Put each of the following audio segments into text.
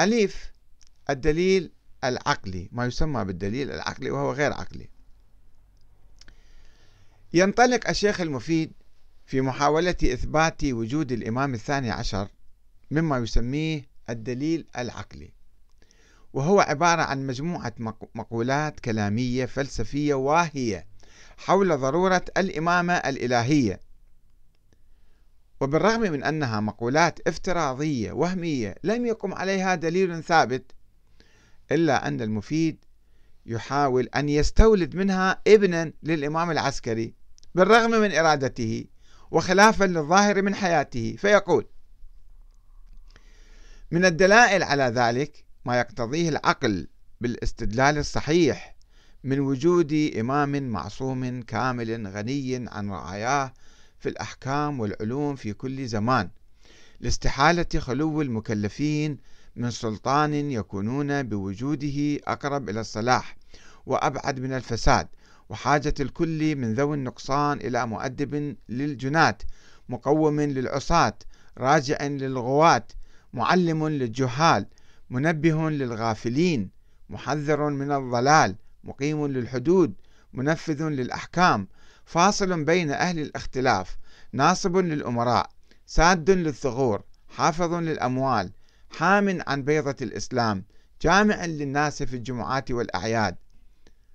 أليف الدليل العقلي ما يسمى بالدليل العقلي وهو غير عقلي. ينطلق الشيخ المفيد في محاولة إثبات وجود الإمام الثاني عشر مما يسميه الدليل العقلي وهو عبارة عن مجموعة مقولات كلامية فلسفية واهية حول ضرورة الإمامة الإلهية. وبالرغم من أنها مقولات افتراضية وهمية لم يقم عليها دليل ثابت إلا أن المفيد يحاول أن يستولد منها ابنا للإمام العسكري بالرغم من إرادته وخلافا للظاهر من حياته. فيقول من الدلائل على ذلك ما يقتضيه العقل بالاستدلال الصحيح من وجود إمام معصوم كامل غني عن رعاياه في الأحكام والعلوم في كل زمان. لاستحالة خلو المكلفين من سلطان يكونون بوجوده أقرب إلى الصلاح وأبعد من الفساد وحاجة الكل من ذوي النقصان إلى مؤدب للجناة مقوم للعصاة راجع للغواة معلم للجهال منبه للغافلين محذر من الضلال مقيم للحدود منفذ للأحكام فاصل بين أهل الاختلاف ناصب للأمراء ساد للثغور حافظ للأموال حام عن بيضة الإسلام جامع للناس في الجمعات والأعياد.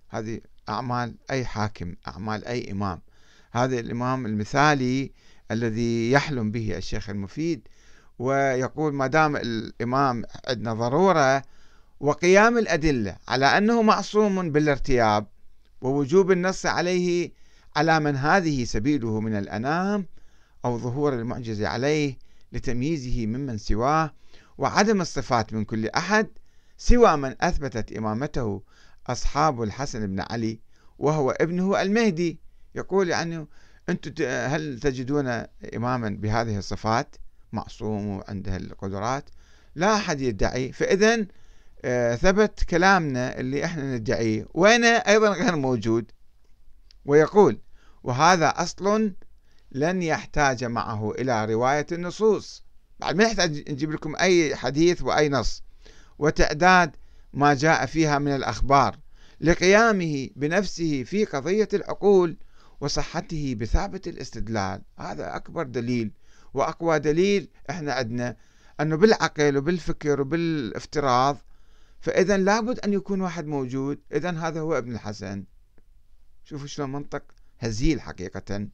هذه أعمال أي حاكم أعمال أي إمام. هذا الإمام المثالي الذي يحلم به الشيخ المفيد ويقول ما دام الإمام عندنا ضرورة وقيام الأدلة على أنه معصوم بالارتياب ووجوب النص عليه على من هذه سبيله من الأنام أو ظهور المعجزة عليه لتمييزه ممن سواه وعدم الصفات من كل أحد سوى من أثبتت إمامته أصحاب الحسن بن علي وهو ابنه المهدي. يقول يعني أنتم هل تجدون إماما بهذه الصفات؟ معصوم وعنده القدرات. لا أحد يدعي. فإذا آه، ثبت كلامنا اللي إحنا ندعيه. وين أيضا غير موجود. ويقول وهذا أصل لن يحتاج معه إلى رواية النصوص. بعد ما يحتاج نجيب لكم أي حديث وأي نص. وتعداد ما جاء فيها من الأخبار. لقيامه بنفسه في قضية العقول وصحته بثابت الاستدلال. هذا أكبر دليل وأقوى دليل إحنا عندنا أنه بالعقل وبالفكر وبالافتراض فإذا لابد أن يكون واحد موجود. إذا هذا هو ابن الحسن. شوفوا شلون منطق. هزيل حقيقة.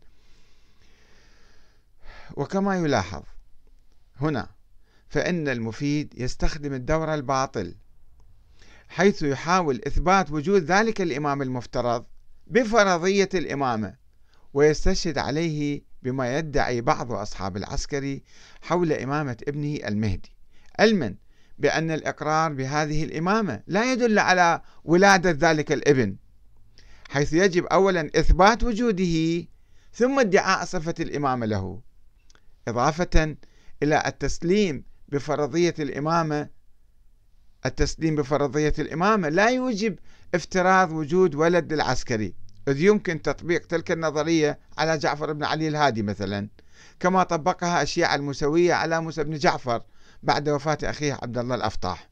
وكما يلاحظ هنا فإن المفيد يستخدم الدور الباطل حيث يحاول إثبات وجود ذلك الإمام المفترض بفرضية الإمامة ويستشهد عليه بما يدعي بعض أصحاب العسكري حول إمامة ابنه المهدي علما بأن الإقرار بهذه الإمامة لا يدل على ولادة ذلك الابن. حيث يجب أولا إثبات وجوده ثم ادعاء صفة الإمامة له. إضافة إلى التسليم بفرضية الإمامة التسليم بفرضية الإمامة لا يوجب افتراض وجود ولد للعسكري إذ يمكن تطبيق تلك النظرية على جعفر بن علي الهادي مثلا كما طبقها الشيعة الموسوية على موسى بن جعفر بعد وفاة أخيه عبد الله الأفطاح.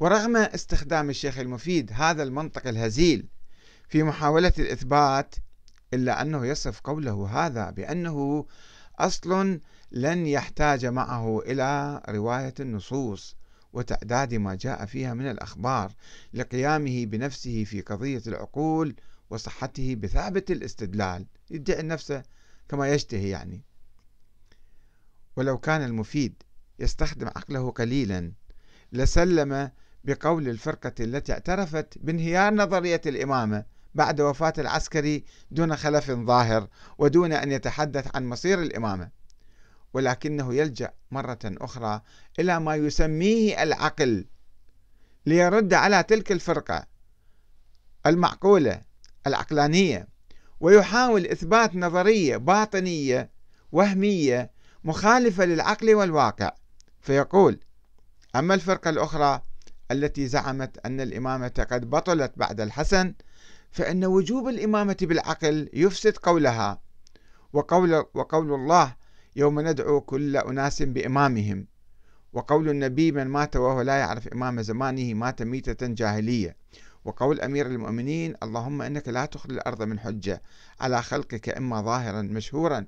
ورغم استخدام الشيخ المفيد هذا المنطق الهزيل في محاولة الإثبات إلا أنه يصف قوله هذا بأنه أصل لن يحتاج معه إلى رواية النصوص وتعداد ما جاء فيها من الأخبار لقيامه بنفسه في قضية العقول وصحته بثابت الاستدلال. يدعي نفسه كما يشتهي يعني. ولو كان المفيد يستخدم عقله قليلا لسلم بقول الفرقة التي اعترفت بانهيار نظرية الإمامة بعد وفاة العسكري دون خلف ظاهر ودون أن يتحدث عن مصير الإمامة. ولكنه يلجأ مرة أخرى إلى ما يسميه العقل ليرد على تلك الفرقة المعقولة العقلانية ويحاول إثبات نظرية باطنية وهمية مخالفة للعقل والواقع. فيقول أما الفرقة الأخرى التي زعمت أن الإمامة قد بطلت بعد الحسن فإن وجوب الإمامة بالعقل يفسد قولها وقول, وقول الله يوم ندعو كل أناس بإمامهم وقول النبي من مات وهو لا يعرف إمام زمانه مات ميتة جاهلية وقول أمير المؤمنين اللهم إنك لا تخلي الأرض من حجة على خلقك إما ظاهرا مشهورا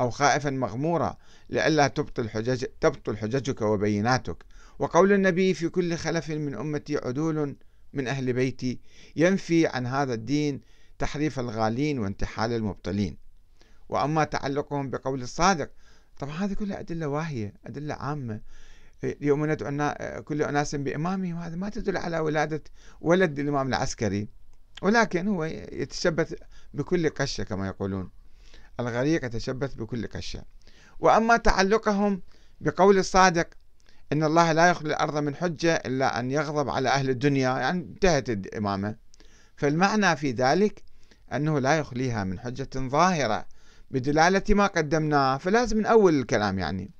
أو خائفا مغمورا لئلا تبطل حجج تبطل حججك وبيناتك. وقول النبي في كل خلف من أمتي عدول من أهل بيتي ينفي عن هذا الدين تحريف الغالين وانتحال المبطلين. وأما تعلقهم بقول الصادق طبعا هذه كلها أدلة واهية أدلة عامة. يوم ندعو كل أناس بإمامهم هذا ما تدل على ولادة ولد الإمام العسكري. ولكن هو يتشبث بكل قشة كما يقولون. الغريق يتشبث بكل قشة. وأما تعلقهم بقول الصادق إن الله لا يخلي الأرض من حجة إلا أن يغضب على أهل الدنيا. يعني انتهت الإمامة. فالمعنى في ذلك أنه لا يخليها من حجة ظاهرة بدلالة ما قدمناه فلازم من أول الكلام يعني.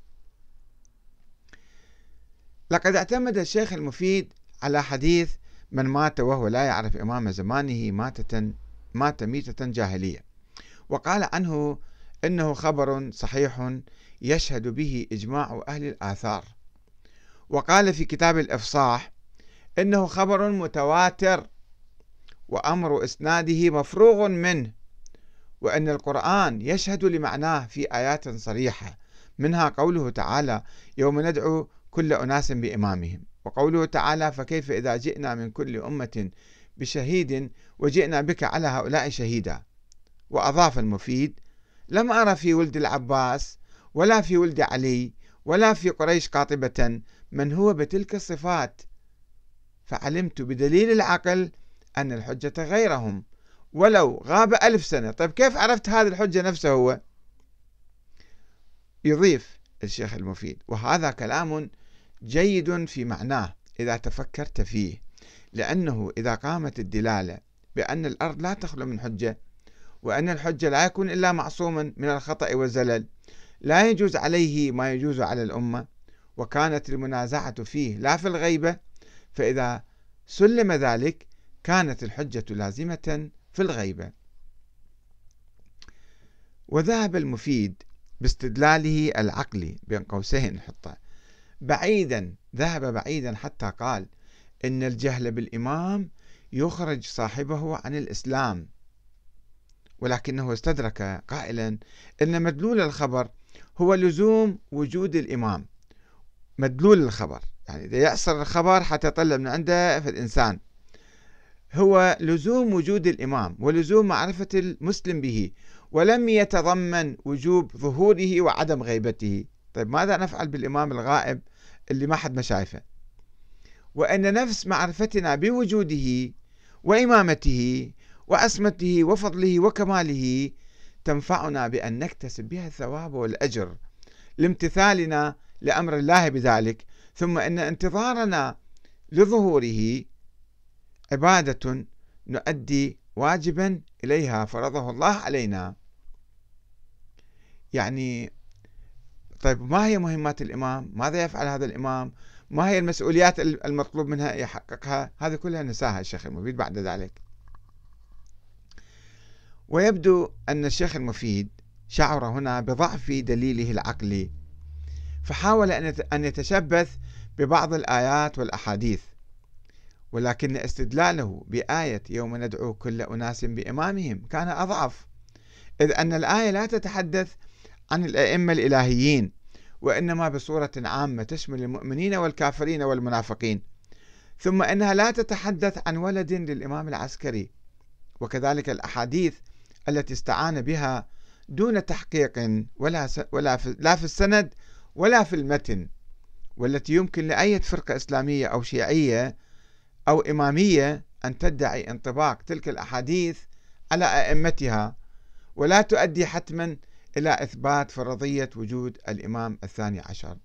لقد اعتمد الشيخ المفيد على حديث من مات وهو لا يعرف إمام زمانه ماتة مات ميتة جاهلية. وقال عنه إنه خبر صحيح يشهد به إجماع أهل الآثار. وقال في كتاب الإفصاح إنه خبر متواتر وأمر إسناده مفروغ منه وأن القرآن يشهد لمعناه في آيات صريحة منها قوله تعالى يوم ندعو كل أناس بإمامهم وقوله تعالى فكيف إذا جئنا من كل أمة بشهيد وجئنا بك على هؤلاء شهيدا وأضاف المفيد لم أرى في ولد العباس ولا في ولد علي ولا في قريش قاطبة من هو بتلك الصفات؟ فعلمت بدليل العقل أن الحجة غيرهم. ولو غاب ألف سنة. طيب كيف عرفت هذه الحجة نفسه هو؟ يضيف الشيخ المفيد وهذا كلام جيد في معناه إذا تفكرت فيه. لأنه إذا قامت الدلالة بأن الأرض لا تخلو من حجة وأن الحجة لا يكون إلا معصوما من الخطأ والزلل لا يجوز عليه ما يجوز على الأمة وكانت المنازعة فيه لا في الغيبة فإذا سلم ذلك كانت الحجة لازمة في الغيبة. وذهب المفيد باستدلاله العقلي بين قوسين نحطه بعيدا ذهب بعيدا حتى قال إن الجهل بالإمام يخرج صاحبه عن الإسلام. ولكنه استدرك قائلا إن مدلول الخبر هو لزوم وجود الإمام. مدلول الخبر. يعني إذا يأسر الخبر حتى يطلع من عنده في الإنسان. هو لزوم وجود الإمام ولزوم معرفة المسلم به ولم يتضمن وجوب ظهوره وعدم غيبته. طيب ماذا نفعل بالإمام الغائب اللي ما حد ما شايفه؟ وأن نفس معرفتنا بوجوده وإمامته وعصمته وفضله وكماله تنفعنا بأن نكتسب بها الثواب والأجر لامتثالنا لأمر الله بذلك. ثم أن انتظارنا لظهوره عبادة نؤدي واجبا إليها فرضه الله علينا. يعني طيب ما هي مهمات الإمام؟ ماذا يفعل هذا الإمام؟ ما هي المسؤوليات المطلوب منها يحققها؟ هذه كلها نساها الشيخ المفيد بعد ذلك. ويبدو أن الشيخ المفيد شعر هنا بضعف دليله العقلي. فحاول أن يتشبث ببعض الآيات والأحاديث ولكن استدلاله بآية يوم ندعو كل أناس بإمامهم كان أضعف إذ أن الآية لا تتحدث عن الأئمة الإلهيين وإنما بصورة عامة تشمل المؤمنين والكافرين والمنافقين ثم إنها لا تتحدث عن ولد للإمام العسكري وكذلك الأحاديث التي استعان بها دون تحقيق ولا ولا لا في السند ولا في المتن والتي يمكن لأي فرقة إسلامية أو شيعية أو إمامية أن تدعي انطباق تلك الأحاديث على أئمتها ولا تؤدي حتما إلى إثبات فرضية وجود الإمام الثاني عشر.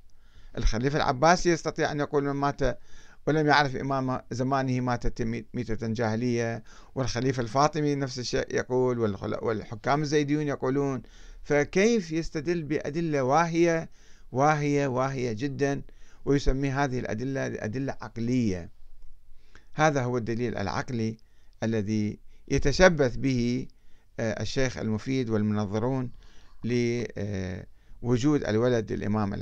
الخليفة العباسي يستطيع أن يقول من مات ولم يعرف إمام زمانه ماتت ميتة جاهلية والخليفة الفاطمي نفس الشيء يقول والحكام الزيديون يقولون. فكيف يستدل بأدلة واهية واهية واهية جدا ويسمي هذه الأدلة أدلة عقلية. هذا هو الدليل العقلي الذي يتشبث به آه، الشيخ المفيد والمنظرون لوجود الولد الإمام